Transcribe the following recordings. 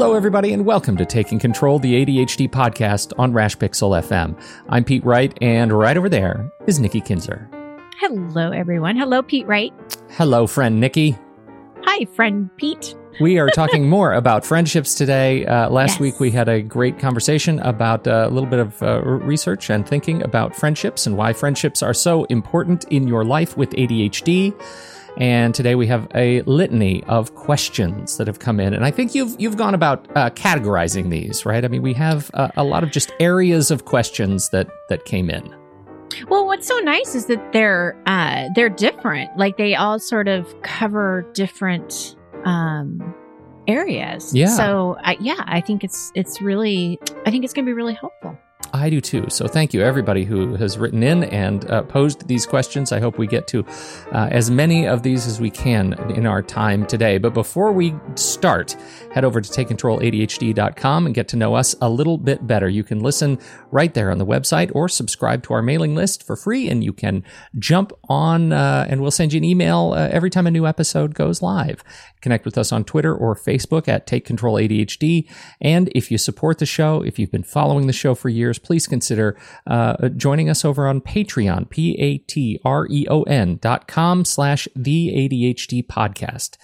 Hello, everybody, and welcome to Taking Control, the ADHD podcast on Rash Pixel FM. I'm Pete Wright, and right over there is Nikki Kinzer. Hello, everyone. Hello, Pete Wright. Hello, friend Nikki. Hi, friend Pete. We are talking more about friendships today. Uh, last Yes. week we had a great conversation about uh, a little bit of uh, research and thinking about friendships and why friendships are so important in your life with ADHD. And today we have a litany of questions that have come in, and I think you've you've gone about uh, categorizing these, right? I mean, we have uh, a lot of just areas of questions that that came in. Well, what's so nice is that they're uh, they're different. Like they all sort of cover different um, areas. Yeah. So I yeah, I think it's it's really I think it's going to be really helpful. I do too. So thank you, everybody who has written in and uh, posed these questions. I hope we get to uh, as many of these as we can in our time today. But before we start, head over to takecontroladhd.com and get to know us a little bit better. You can listen right there on the website or subscribe to our mailing list for free, and you can jump on uh, and we'll send you an email uh, every time a new episode goes live. Connect with us on Twitter or Facebook at Take Control ADHD. And if you support the show, if you've been following the show for years, please consider uh, joining us over on Patreon, P-A-T-R-E-O-N dot com slash the ADHD podcast.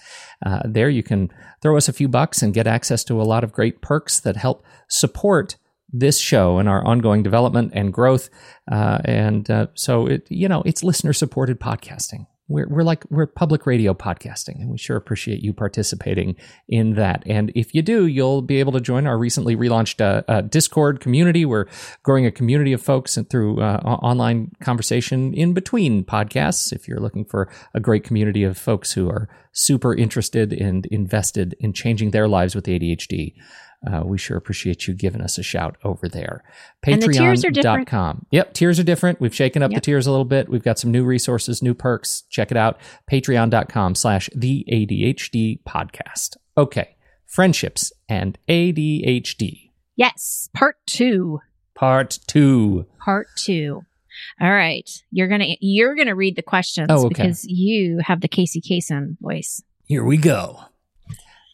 Uh, there you can throw us a few bucks and get access to a lot of great perks that help support this show and our ongoing development and growth. Uh, and uh, so, it, you know, it's listener supported podcasting. We're, we're like we're public radio podcasting, and we sure appreciate you participating in that. And if you do, you'll be able to join our recently relaunched uh, uh, Discord community. We're growing a community of folks and through uh, online conversation in between podcasts. If you're looking for a great community of folks who are super interested and invested in changing their lives with ADHD, uh, we sure appreciate you giving us a shout over there. And the tiers are different. Patreon.com. Yep, tiers are different. We've shaken up the Yep. tiers a little bit. We've got some new resources, new perks. Check it out. Patreon.com slash the ADHD podcast. Okay, friendships and ADHD. Yes, part 2. Part two. Part 2. All right. You're going to you're going to read the questions Oh, okay. because you have the Casey Kasem voice. Here we go.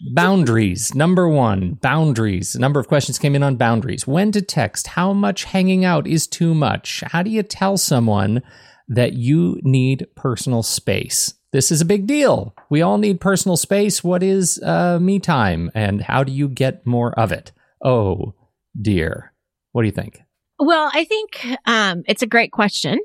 Boundaries. Number one, boundaries. A number of questions came in on boundaries. When to text? How much hanging out is too much? How do you tell someone that you need personal space? This is a big deal. We all need personal space. What is uh, me time? And how do you get more of it? Oh, dear. What do you think? Well, I think um, it's a great question.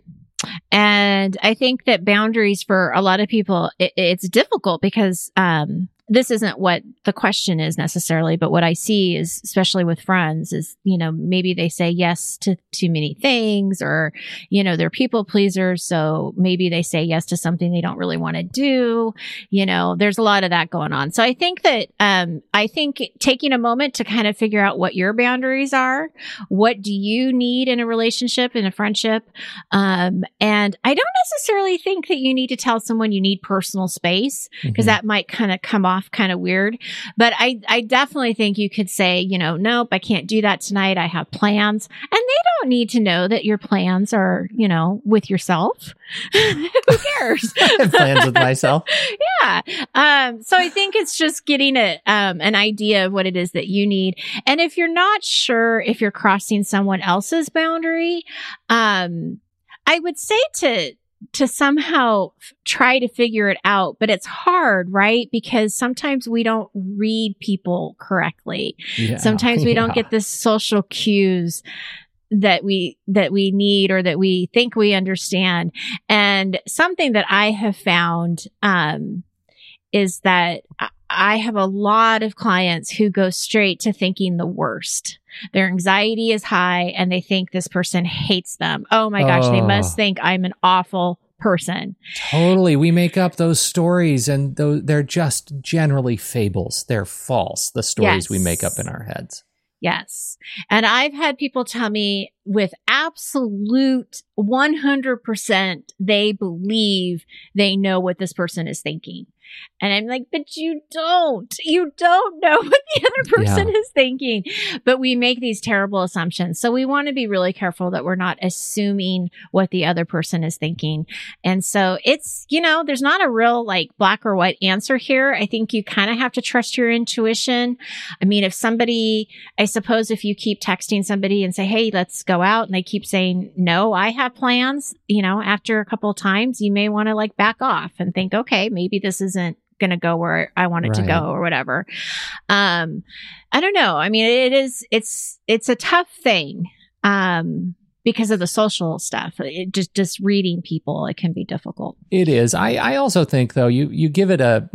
And I think that boundaries for a lot of people, it, it's difficult because um, this isn't what the question is necessarily, but what I see is, especially with friends, is, you know, maybe they say yes to too many things or, you know, they're people pleasers. So maybe they say yes to something they don't really want to do. You know, there's a lot of that going on. So I think that, um, I think taking a moment to kind of figure out what your boundaries are, what do you need in a relationship, in a friendship? Um, and I don't necessarily think that you need to tell someone you need personal space because Mhm. that might kind of come off kind of weird. But I, I definitely think you could say, you know, nope, I can't do that tonight. I have plans. And they don't need to know that your plans are, you know, with yourself. Who cares? Plans with myself. yeah. Um, so I think it's just getting a, um, an idea of what it is that you need. And if you're not sure if you're crossing someone else's boundary, um, I would say to, to somehow f- try to figure it out, but it's hard, right? Because sometimes we don't read people correctly. Yeah. Sometimes we don't get the social cues that we that we need or that we think we understand. And something that I have found um, is that I have a lot of clients who go straight to thinking the worst. Their anxiety is high and they think this person hates them. Oh my gosh, they Oh. must think I'm an awful person. Totally. We make up those stories and they're just generally fables. They're false, the stories we make up in our heads. Yes. And I've had people tell me with absolute 100% they believe they know what this person is thinking. And I'm like, but you don't. You don't know what the other person yeah. is thinking. But we make these terrible assumptions. So we want to be really careful that we're not assuming what the other person is thinking. And so it's, you know, there's not a real like black or white answer here. I think you kind of have to trust your intuition. I mean, if somebody, I suppose if you keep texting somebody and say, Hey, let's go out and they keep saying, no, I have plans, you know, after a couple of times, you may want to like back off and think, okay, maybe this isn't going to go where I want it right. to go or whatever. Um, I don't know. I mean, it is, it's, it's a tough thing. Um, because of the social stuff. It just just reading people, it can be difficult. It is. I I also think though you you give it a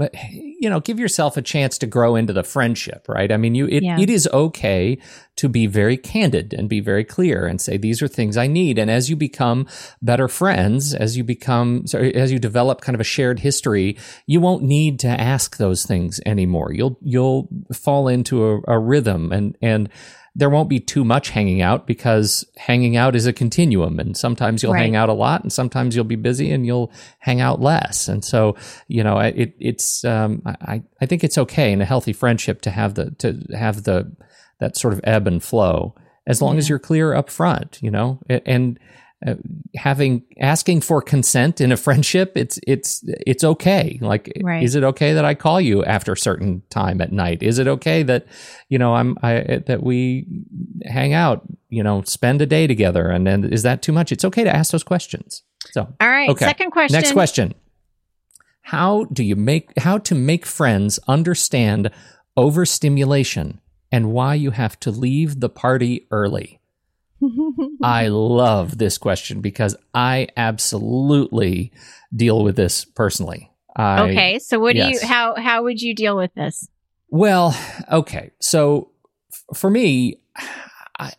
you know give yourself a chance to grow into the friendship, right? I mean, you it, yeah. it is okay to be very candid and be very clear and say these are things I need. And as you become better friends, as you become sorry, as you develop kind of a shared history, you won't need to ask those things anymore. You'll you'll fall into a, a rhythm and and there won't be too much hanging out because hanging out is a continuum and sometimes you'll right. hang out a lot and sometimes you'll be busy and you'll hang out less and so you know it it's um, I I think it's okay in a healthy friendship to have the to have the that sort of ebb and flow as long yeah. as you're clear up front you know and uh, having asking for consent in a friendship it's it's it's okay. Like right. is it okay that i call you after a certain time at night? Is it okay that you know i'm i that we hang out you know spend a day together? And then is that too much? It's okay to ask those questions. So all right okay. second question. Next question. How do you make how to make friends understand overstimulation and why you have to leave the party early I love this question because I absolutely deal with this personally. I, okay, so what yes. do you how how would you deal with this? Well, okay. So f- for me, I,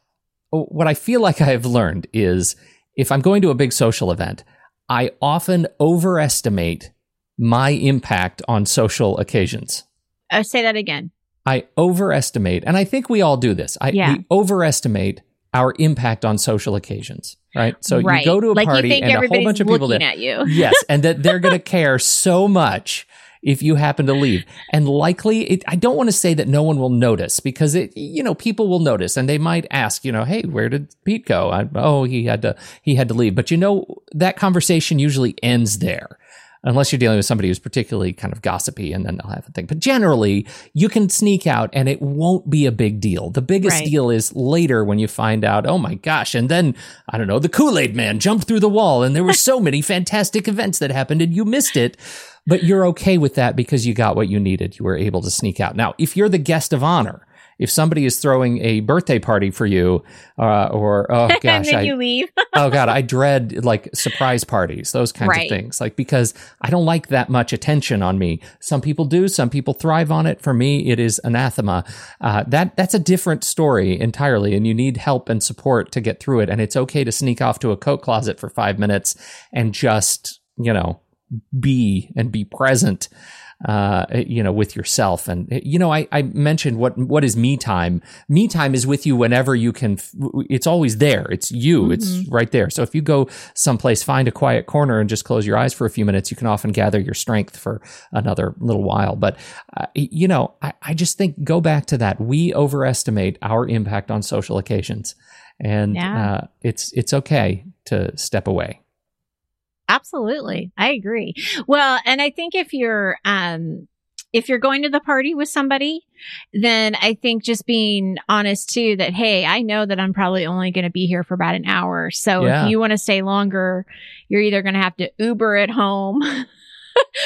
what I feel like I have learned is if I'm going to a big social event, I often overestimate my impact on social occasions. Uh, say that again. I overestimate, and I think we all do this. I yeah. we overestimate our impact on social occasions, right? So right. you go to a like party and a whole bunch of people that, at you. yes, and that they're going to care so much if you happen to leave. And likely, it, I don't want to say that no one will notice because it, you know, people will notice and they might ask, you know, hey, where did Pete go? I, oh, he had to, he had to leave. But you know, that conversation usually ends there unless you're dealing with somebody who's particularly kind of gossipy and then they'll have a thing. But generally, you can sneak out and it won't be a big deal. The biggest right. deal is later when you find out, oh my gosh, and then, I don't know, the Kool Aid man jumped through the wall and there were so many fantastic events that happened and you missed it. But you're okay with that because you got what you needed. You were able to sneak out. Now, if you're the guest of honor, if somebody is throwing a birthday party for you, uh, or oh gosh, and then I, you leave. oh god, I dread like surprise parties, those kinds right. of things. Like because I don't like that much attention on me. Some people do, some people thrive on it. For me, it is anathema. Uh, that that's a different story entirely, and you need help and support to get through it. And it's okay to sneak off to a coat closet for five minutes and just you know be and be present uh, you know, with yourself. And you know, I, I mentioned what what is me time. Me time is with you whenever you can. It's always there. It's you. Mm-hmm. It's right there. So if you go someplace, find a quiet corner and just close your eyes for a few minutes, you can often gather your strength for another little while. But uh, you know, I, I just think go back to that. We overestimate our impact on social occasions, and yeah. uh, it's it's okay to step away. Absolutely. I agree. Well, and I think if you're, um, if you're going to the party with somebody, then I think just being honest too that, hey, I know that I'm probably only going to be here for about an hour. So yeah. if you want to stay longer, you're either going to have to Uber at home.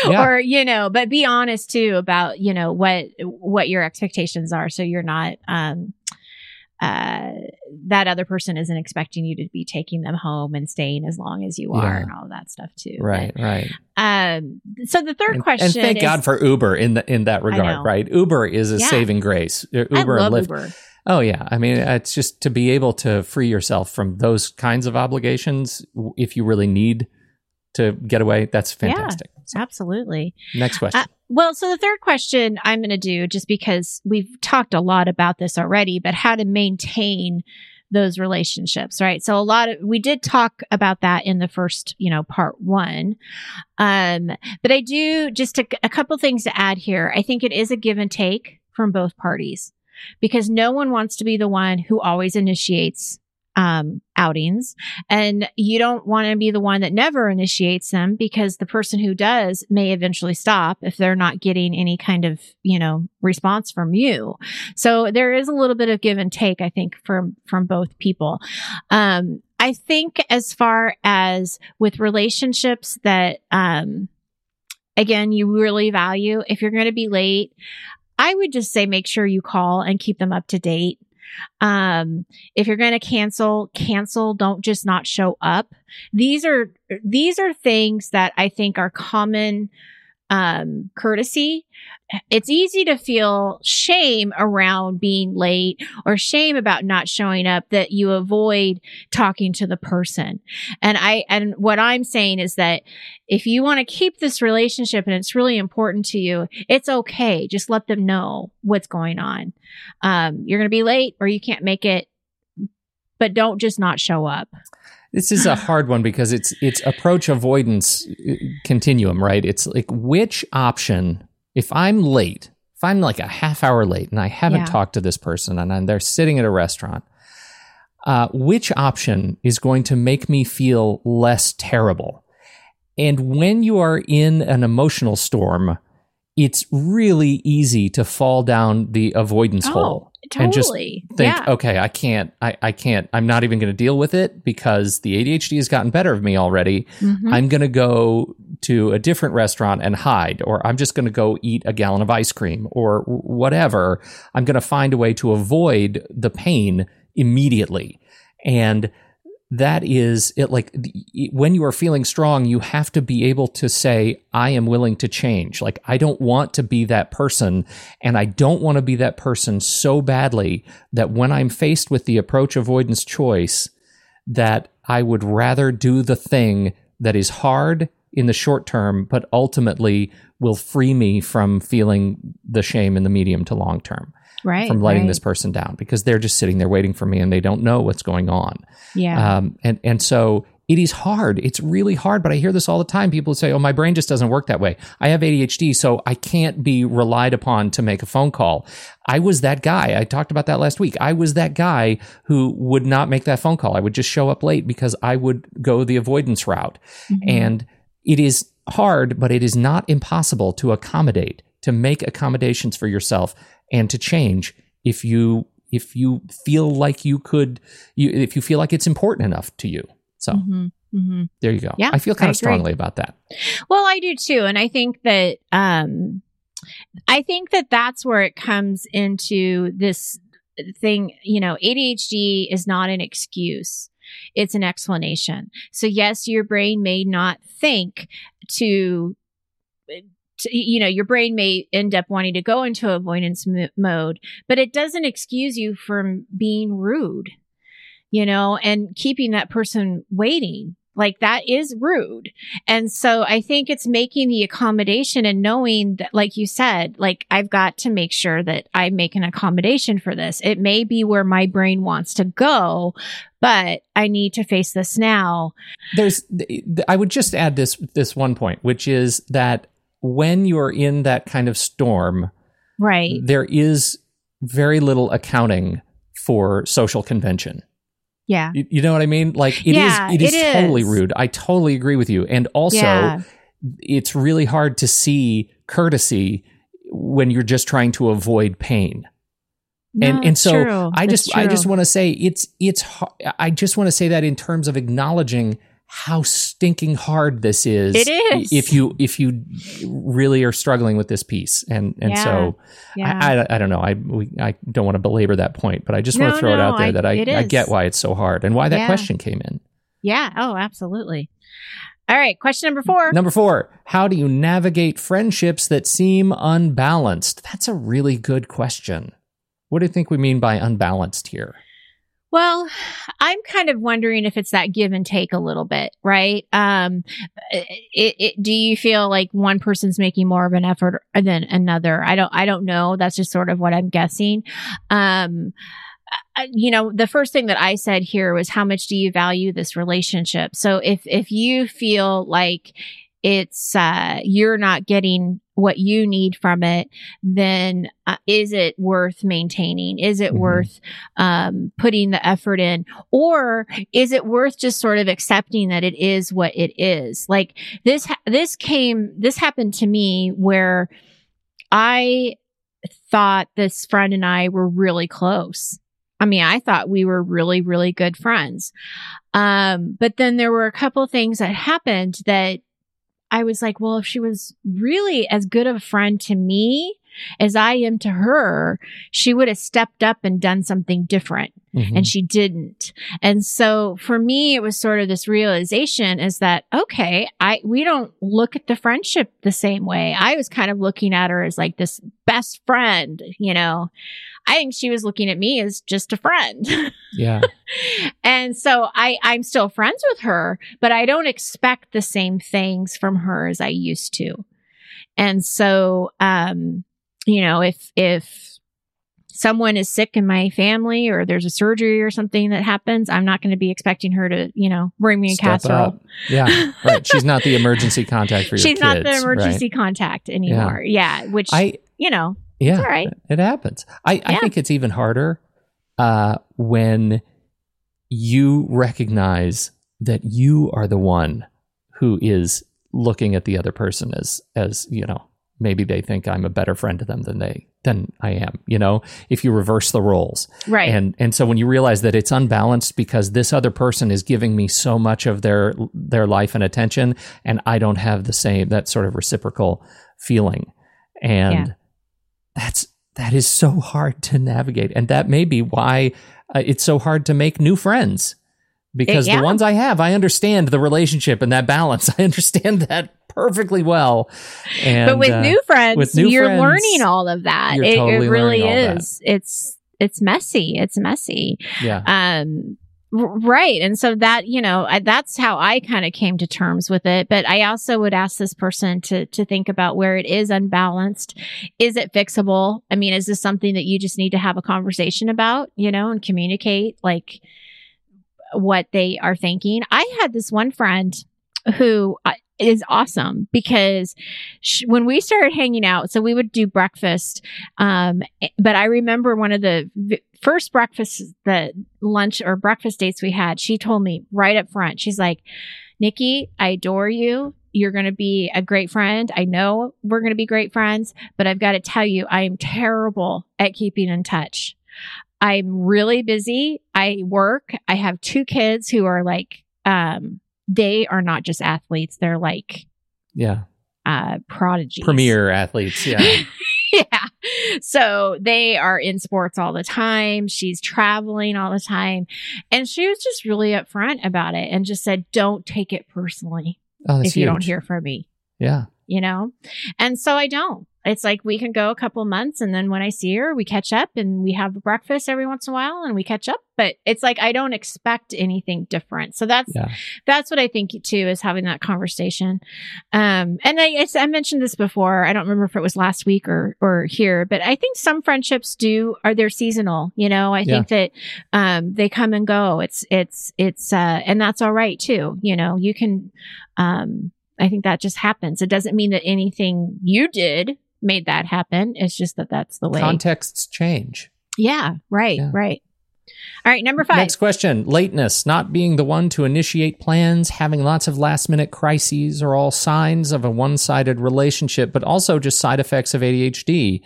yeah. or you know but be honest too about you know what what your expectations are so you're not um uh, that other person isn't expecting you to be taking them home and staying as long as you are yeah. and all of that stuff too. Right, but, right. Um, so the third and, question, and thank is, God for Uber in the in that regard, right? Uber is a yeah. saving grace. Uber I love and Lyft. Uber. Oh yeah, I mean it's just to be able to free yourself from those kinds of obligations if you really need to get away. That's fantastic. Yeah, absolutely. Next question. Uh, well, so the third question I'm going to do, just because we've talked a lot about this already, but how to maintain those relationships, right? So a lot of, we did talk about that in the first, you know, part one. Um, but I do just a, a couple things to add here. I think it is a give and take from both parties because no one wants to be the one who always initiates um, outings. And you don't want to be the one that never initiates them because the person who does may eventually stop if they're not getting any kind of, you know, response from you. So there is a little bit of give and take, I think, from, from both people. Um, I think as far as with relationships that, um, again, you really value, if you're going to be late, I would just say make sure you call and keep them up to date. Um, if you're going to cancel, cancel. Don't just not show up. These are, these are things that I think are common, um, courtesy it's easy to feel shame around being late or shame about not showing up that you avoid talking to the person. And I, and what I'm saying is that if you want to keep this relationship and it's really important to you, it's okay. Just let them know what's going on. Um, you're going to be late or you can't make it, but don't just not show up. This is a hard one because it's it's approach avoidance uh, continuum, right? It's like which option if I'm late, if I'm like a half hour late and I haven't yeah. talked to this person and I'm, they're sitting at a restaurant, uh, which option is going to make me feel less terrible? And when you are in an emotional storm, it's really easy to fall down the avoidance oh, hole totally. and just think, yeah. okay, I can't, I, I can't, I'm not even going to deal with it because the ADHD has gotten better of me already. Mm-hmm. I'm going to go to a different restaurant and hide, or I'm just going to go eat a gallon of ice cream or whatever. I'm going to find a way to avoid the pain immediately. And that is it like when you are feeling strong you have to be able to say i am willing to change. Like i don't want to be that person and i don't want to be that person so badly that when i'm faced with the approach avoidance choice that i would rather do the thing that is hard in the short term but ultimately will free me from feeling the shame in the medium to long term right, from letting right. this person down because they're just sitting there waiting for me and they don't know what's going on. Yeah. Um, and and so it is hard. It's really hard, but I hear this all the time. People say, "Oh, my brain just doesn't work that way. I have ADHD, so I can't be relied upon to make a phone call." I was that guy. I talked about that last week. I was that guy who would not make that phone call. I would just show up late because I would go the avoidance route. Mm-hmm. And it is hard, but it is not impossible to accommodate, to make accommodations for yourself and to change. If you if you feel like you could you if you feel like it's important enough to you. So mm-hmm, mm-hmm. there you go. Yeah i feel kind I of strongly about that. Well i do too and i think that um i think that that's where it comes into this thing you know adhd is not an excuse it's an explanation. So yes your brain may not think to you know, your brain may end up wanting to go into avoidance m- mode, but it doesn't excuse you from being rude, you know, and keeping that person waiting. Like that is rude. And so I think it's making the accommodation and knowing that, like you said, like I've got to make sure that I make an accommodation for this. It may be where my brain wants to go, but I need to face this now. There's, I would just add this, this one point, which is that when you're in that kind of storm, right, there is very little accounting for social convention. Yeah. You, you know what I mean? Like it yeah, is. it is it totally is. rude. I totally agree with you. And also yeah. it's really hard to see courtesy when you're just trying to avoid pain. No, and and so true. I just I just want to say it's it's I just want to say that in terms of acknowledging how stinking hard this is. It is. If you if you really are struggling with this piece, and and yeah. so yeah. I, I, I don't know I we, I don't want to belabor that point, but I just no, want to throw no, it out there I, that I I get why it's so hard and why that yeah. question came in. Yeah. Oh, absolutely. All right. Question number four. Number four. How do you navigate friendships that seem unbalanced? That's a really good question. What do you think we mean by unbalanced here? Well, I'm kind of wondering if it's that give and take a little bit, right? Um, it, it, do you feel like one person's making more of an effort than another? I don't, I don't know. That's just sort of what I'm guessing. Um, you know, the first thing that I said here was how much do you value this relationship? So if if you feel like it's uh, you're not getting what you need from it, then uh, is it worth maintaining? Is it mm-hmm. worth um, putting the effort in, or is it worth just sort of accepting that it is what it is? Like this, this came, this happened to me where I thought this friend and I were really close. I mean, I thought we were really, really good friends. Um, but then there were a couple things that happened that I was like, well, if she was really as good of a friend to me as I am to her, she would have stepped up and done something different. Mm-hmm. And she didn't. And so for me, it was sort of this realization is that, okay, I, we don't look at the friendship the same way. I was kind of looking at her as like this best friend, you know. I think she was looking at me as just a friend. Yeah. and so I, I'm still friends with her, but I don't expect the same things from her as I used to. And so, um, you know, if, if someone is sick in my family or there's a surgery or something that happens, I'm not going to be expecting her to, you know, bring me a Step casserole. Up. Yeah. Right. She's not the emergency contact for your She's kids, not the emergency right? contact anymore. Yeah. yeah which, I, you know, yeah, right. It happens. I, yeah. I think it's even harder uh, when you recognize that you are the one who is looking at the other person as as you know maybe they think I'm a better friend to them than they than I am, you know, if you reverse the roles. Right. And and so when you realize that it's unbalanced because this other person is giving me so much of their their life and attention and I don't have the same that sort of reciprocal feeling. And yeah that's that is so hard to navigate and that may be why uh, it's so hard to make new friends because yeah. the ones I have, I understand the relationship and that balance. I understand that perfectly well. And, but with uh, new friends, with new you're friends, learning all of that. It, totally it, really is. It's it's messy. It's messy. Yeah. Um, Right. And so that, you know, I, that's how I kind of came to terms with it. But I also would ask this person to, to think about where it is unbalanced. Is it fixable? I mean, is this something that you just need to have a conversation about, you know, and communicate like what they are thinking? I had this one friend who uh, is awesome because she, when we started hanging out, so we would do breakfast. Um, but I remember one of the first breakfast, the lunch or breakfast dates we had, she told me right up front, she's like, Nikki, I adore you. You're going to be a great friend. I know we're going to be great friends, but I've got to tell you, I am terrible at keeping in touch. I'm really busy. I work. I have two kids who are like, um, they are not just athletes, they're like yeah. Uh prodigies. Premier athletes, yeah. So they are in sports all the time. She's traveling all the time. And she was just really upfront about it and just said, don't take it personally oh, if huge. you don't hear from me. Yeah. You know? And so I don't it's like we can go a couple months and then when I see her, we catch up and we have breakfast every once in a while and we catch up. But it's like I don't expect anything different. So that's yeah. that's what I think too is having that conversation. Um, and I, I mentioned this before. I don't remember if it was last week or or here, but I think some friendships do are they're seasonal. You know, I yeah. think that um, they come and go. It's it's it's uh, and that's all right too. You know, you can. Um, I think that just happens. It doesn't mean that anything you did made that happen. It's just that that's the way. Contexts change. Yeah, right, yeah. right. All right, number five. Next question lateness, not being the one to initiate plans, having lots of last minute crises are all signs of a one sided relationship, but also just side effects of ADHD.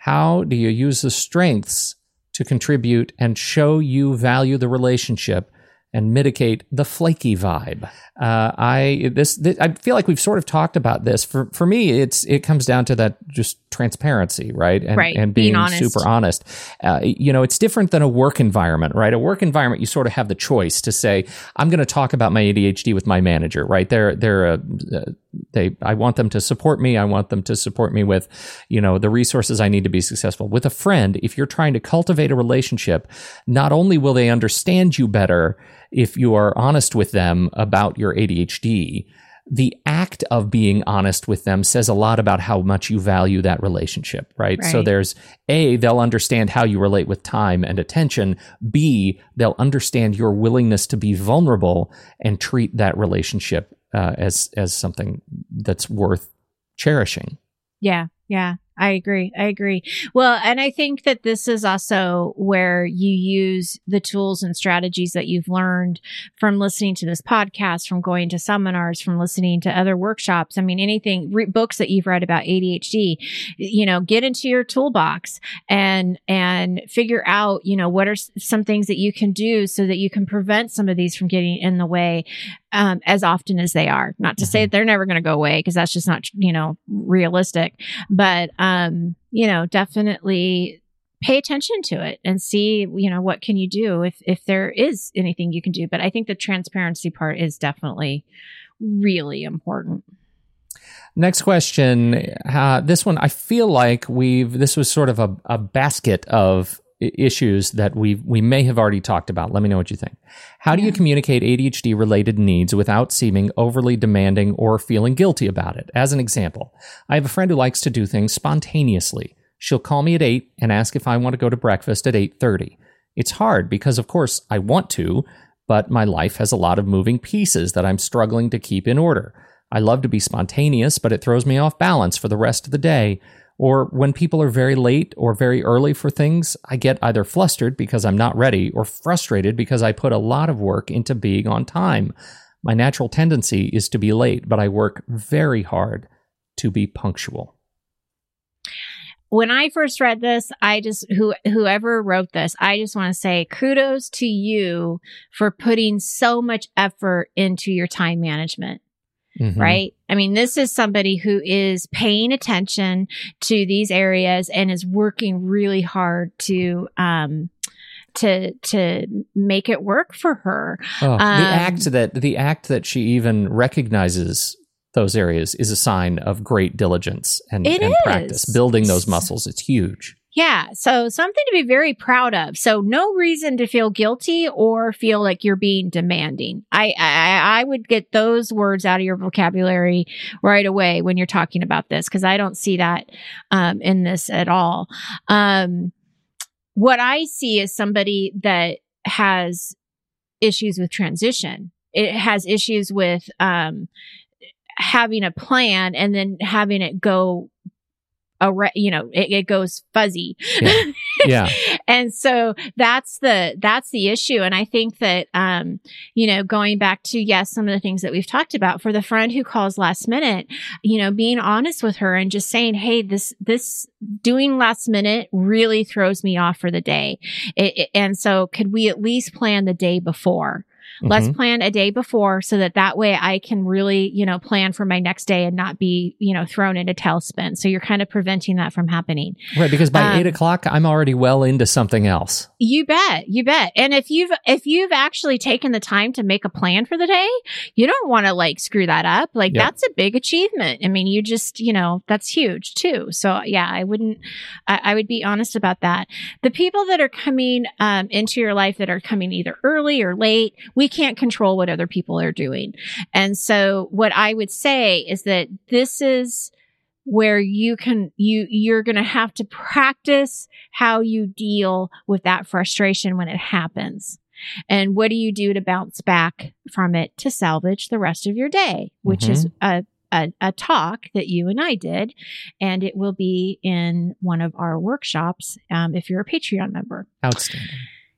How do you use the strengths to contribute and show you value the relationship and mitigate the flaky vibe. Uh, I this, this, I feel like we've sort of talked about this. For for me, it's it comes down to that just transparency, right? And right. and being, being honest. super honest. Uh, you know, it's different than a work environment, right? A work environment, you sort of have the choice to say, I'm going to talk about my ADHD with my manager, right? They're they're a, uh, they I want them to support me. I want them to support me with, you know, the resources I need to be successful. With a friend, if you're trying to cultivate a relationship, not only will they understand you better if you are honest with them about your ADHD, the act of being honest with them says a lot about how much you value that relationship, right? Right. So there's A, they'll understand how you relate with time and attention. B, they'll understand your willingness to be vulnerable and treat that relationship uh, as as something that's worth cherishing. Yeah, yeah, I agree. I agree. Well, and I think that this is also where you use the tools and strategies that you've learned from listening to this podcast, from going to seminars, from listening to other workshops. I mean, anything, re- books that you've read about ADHD, you know, get into your toolbox and, and figure out, you know, what are some things that you can do so that you can prevent some of these from getting in the way um, as often as they are. Not to say that they're never going to go away because that's just not, you know, realistic. But, um, you know, definitely pay attention to it and see, you know, what can you do if if there is anything you can do. But I think the transparency part is definitely really important. Next question. Uh, this one, I feel like we've, this was sort of a, a basket of issues that we we may have already talked about. Let me know what you think. How do you communicate ADHD related needs without seeming overly demanding or feeling guilty about it? As an example, I have a friend who likes to do things spontaneously. She'll call me at 8 and ask if I want to go to breakfast at 8:30. It's hard because of course I want to, but my life has a lot of moving pieces that I'm struggling to keep in order. I love to be spontaneous, but it throws me off balance for the rest of the day. Or when people are very late or very early for things, I get either flustered because I'm not ready or frustrated because I put a lot of work into being on time. My natural tendency is to be late, but I work very hard to be punctual. when I first read this, I just who whoever wrote this, I just want to say kudos to you for putting so much effort into your time management, Mhm. right? I mean, this is somebody who is paying attention to these areas and is working really hard to um to to make it work for her. Oh, Um, the act that the act that she even recognizes those areas is a sign of great diligence and, and practice. Building those muscles, it's huge. Yeah. So something to be very proud of. So no reason to feel guilty or feel like you're being demanding. I, I, I would get those words out of your vocabulary right away when you're talking about this because I don't see that um, in this at all. Um, what I see is somebody that has issues with transition. It has issues with um, having a plan and then having it go a you know it, it goes fuzzy Yeah. Yeah. and so that's the that's the issue and i think that um you know going back to yes some of the things that we've talked about for the friend who calls last minute you know being honest with her and just saying hey this this doing last minute really throws me off for the day it, it- and so could we at least plan the day before Let's Mhm. plan a day before so that that way I can really, you know, plan for my next day and not be, you know, thrown into tailspin. So you're kind of preventing that from happening. Right, because by Um, eight o'clock, I'm already well into something else. You bet. You bet. And if you've, if you've actually taken the time to make a plan for the day, you don't want to like screw that up. Like Yep. that's a big achievement. I mean, you just, you know, that's huge too. So yeah, I wouldn't, I, I would be honest about that. The people that are coming, um, into your life that are coming either early or late, we can't control what other people are doing. And so what I would say is that this is, where you can you you're going to have to practice how you deal with that frustration when it happens and what do you do to bounce back from it to salvage the rest of your day which is a, a a talk that you and I did and it will be in one of our workshops um, if you're a Patreon member Outstanding.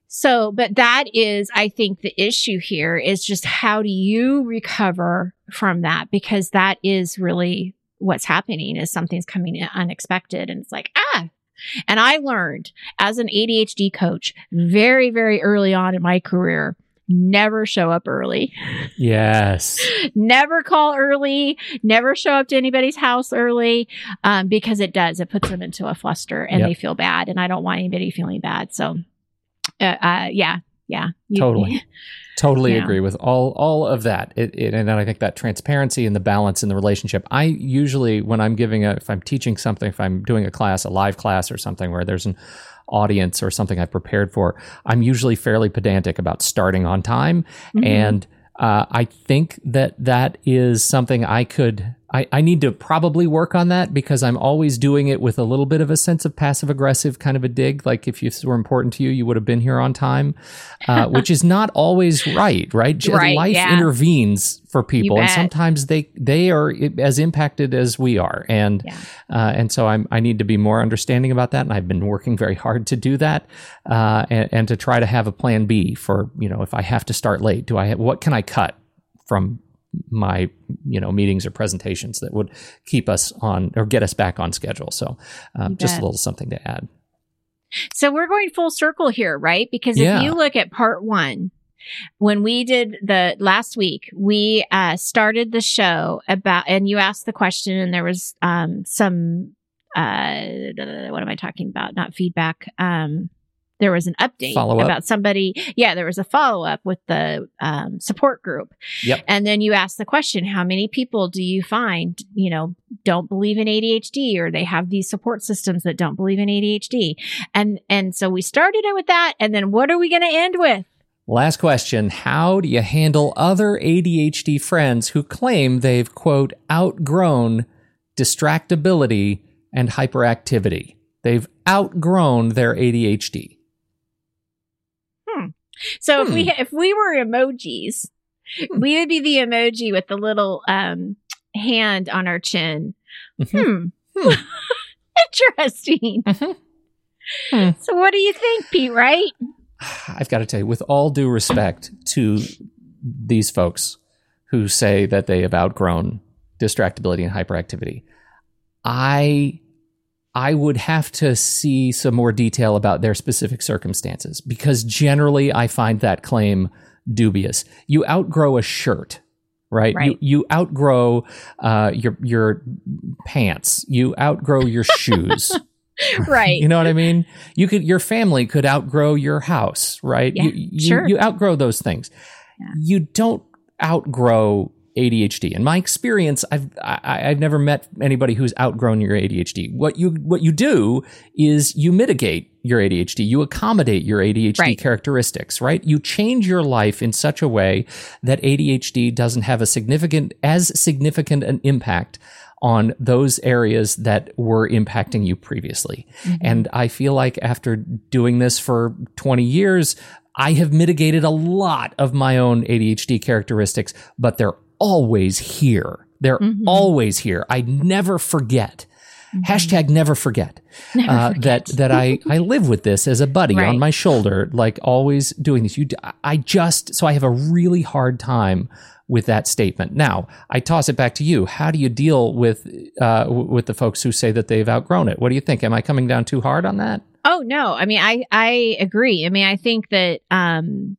So, but that is, I think the issue here is just how do you recover from that? Because that is really what's happening is something's coming in unexpected and it's like, ah. And I learned as an ADHD coach very, very early on in my career, never show up early, Yes. never call early, never show up to anybody's house early, um, because it does, it puts them into a fluster and Yep. they feel bad. And I don't want anybody feeling bad. So, uh, uh yeah, yeah. You- Totally. Totally Yeah. agree with all all of that. It, it, and I think that transparency and the balance in the relationship. I usually, when I'm giving a, if I'm teaching something, if I'm doing a class, a live class or something where there's an audience or something I've prepared for, I'm usually fairly pedantic about starting on time Mhm. and uh, I think that that is something I could I, I need to probably work on that because I'm always doing it with a little bit of a sense of passive aggressive kind of a dig. Like if this were important to you, you would have been here on time, uh, which is not always right, right? Right, Life yeah. intervenes for people, and sometimes they they are as impacted as we are, and Yeah. uh, and so I'm I need to be more understanding about that, and I've been working very hard to do that, uh, and, and to try to have a plan B for you know if I have to start late, do I have, what can I cut from my you know meetings or presentations that would keep us on or get us back on schedule. So um, just a little something to add. So we're going full circle here, right? Because Yeah. if you look at part one, when we did the last week, we uh, started the show about, and you asked the question, and there was um, some, uh, what am I talking about? Not feedback. Um, there was an update about somebody. Yeah, there was a follow up with the um, support group. Yep. And then you ask the question, how many people do you find, you know, don't believe in ADHD or they have these support systems that don't believe in ADHD? And and so we started it with that and then what are we going to end with? Last question. How do you handle other ADHD friends who claim they've, quote, outgrown distractibility and hyperactivity? They've outgrown their ADHD. So if we Hmm. if we were emojis, Hmm. we would be the emoji with the little um hand on our chin. Mhm. Hmm. Hmm. Interesting. Mhm. Hmm. So what do you think, Pete, right? I've got to tell you, with all due respect to these folks who say that they have outgrown distractibility and hyperactivity, I I would have to see some more detail about their specific circumstances because generally I find that claim dubious. You outgrow a shirt, right? Right. You you outgrow uh, your your pants. You outgrow your shoes. Right. You know what I mean? You could your family could outgrow your house, right? Yeah, you, you, sure. you outgrow those things. Yeah. You don't outgrow ADHD. In my experience, I've I, I've never met anybody who's outgrown your ADHD. What you what you do is you mitigate your ADHD. You accommodate your ADHD Right. characteristics, right? You change your life in such a way that ADHD doesn't have a significant as significant an impact on those areas that were impacting you previously. Mm-hmm. And I feel like after doing this for 20 years, I have mitigated a lot of my own ADHD characteristics, but they're always here. They're Mhm. always here. I never forget. Mhm. Hashtag never forget Never uh, forget. that that I I live with this as a buddy Right. on my shoulder, like always doing this. You, I just so I have a really hard time with that statement. Now I toss it back to you. How do you deal with uh, with the folks who say that they've outgrown it? What do you think? Am I coming down too hard on that? Oh no, I mean I I agree. I mean I think that um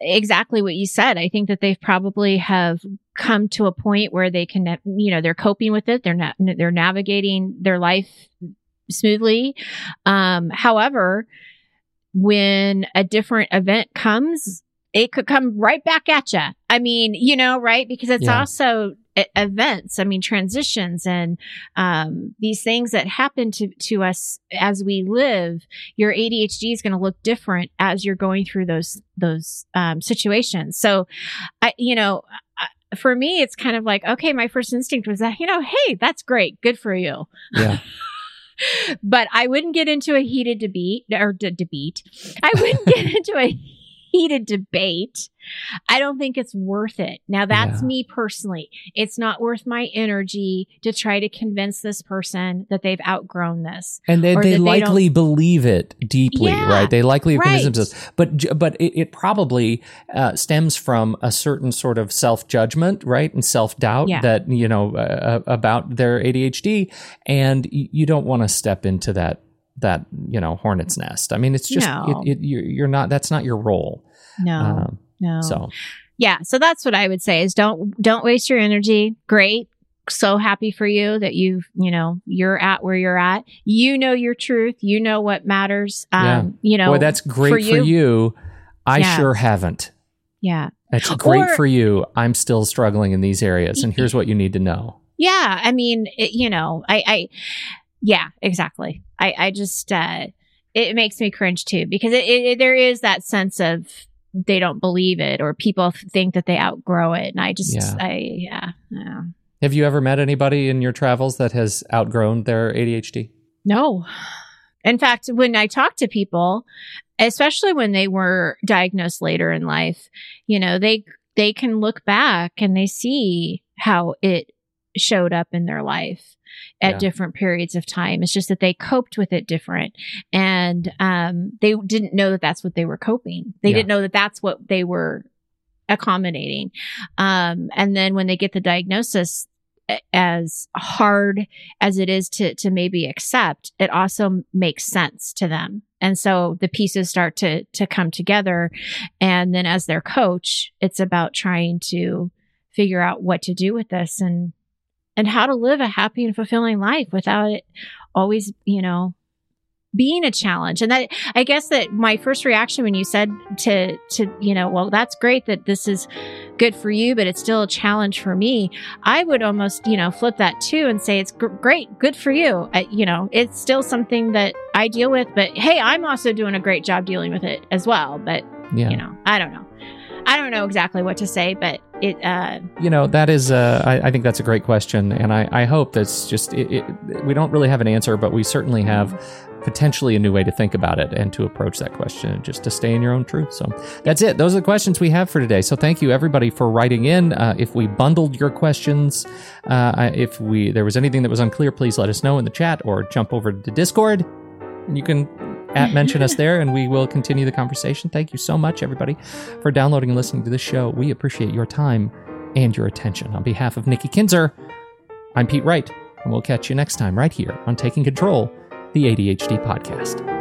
exactly what you said. I think that they've probably have come to a point where they can you know they're coping with it. They're not they're navigating their life smoothly. Um however, when a different event comes, it could come right back at you. I mean, you know, right? Because it's Yeah. also events. I mean, transitions and um, these things that happen to to us as we live. Your ADHD is going to look different as you're going through those those um, situations. So, I, you know. For me, it's kind of like, okay, my first instinct was that, you know, hey, that's great. Good for you Yeah, but I wouldn't get into a heated debate or d- debate. I wouldn't get into a heated debate. I don't think it's worth it. Now that's Yeah. me personally. It's not worth my energy to try to convince this person that they've outgrown this. and they, they that they likely believe it deeply, Yeah, right? They likely have convinced right. themselves, but but it, it probably uh, stems from a certain sort of self judgment, right, and self doubt Yeah. that you know uh, about their ADHD, and you don't want to step into that that you know hornet's nest. I mean, it's just No. it, it, you're, you're not. That's not your role. No, Um, no. So yeah. So that's what I would say is don't, don't waste your energy. Great. So happy for you that you've, you know, you're at where you're at. You know your truth. You know what matters. Um, you know, boy, that's great for for you- you. I Yeah. sure haven't. yeah. That's great Or- for you. I'm still struggling in these areas, and here's what you need to know. Yeah, I mean, it, you know, I, I, yeah, exactly. I, I just, uh, it makes me cringe too because it, it, there is that sense of they don't believe it or people think that they outgrow it. And I just, Yeah. I, yeah, yeah. Have you ever met anybody in your travels that has outgrown their ADHD? No. In fact, when I talk to people, especially when they were diagnosed later in life, you know, they they can look back and they see how it showed up in their life at Yeah. different periods of time. It's just that they coped with it different, and um, they didn't know that that's what they were coping. They Yeah. didn't know that that's what they were accommodating. Um, and then when they get the diagnosis, as hard as it is to to maybe accept, it also makes sense to them. And so the pieces start to to come together. And then as their coach, it's about trying to figure out what to do with this and and how to live a happy and fulfilling life without it always, you know, being a challenge. And that I guess that my first reaction when you said to to, you know, well, that's great that this is good for you, but it's still a challenge for me. I would almost, you know, flip that too and say it's gr- great, good for you. I, you know, it's still something that I deal with, but hey, I'm also doing a great job dealing with it as well. But Yeah. you know, I don't know. I don't know exactly what to say, but it. uh You know, that is, uh, I, I think that's a great question. And I, I hope that's just, it, it, we don't really have an answer, but we certainly have potentially a new way to think about it and to approach that question and just to stay in your own truth. So that's it. Those are the questions we have for today. So thank you everybody for writing in. Uh, if we bundled your questions, uh, if we, there was anything that was unclear, please let us know in the chat or jump over to Discord and you can at mention us there and we will continue the conversation. Thank you so much everybody for downloading and listening to this show. We appreciate your time and your attention. On behalf of Nikki Kinzer, I'm Pete Wright, and we'll catch you next time right here on Taking Control, the ADHD podcast.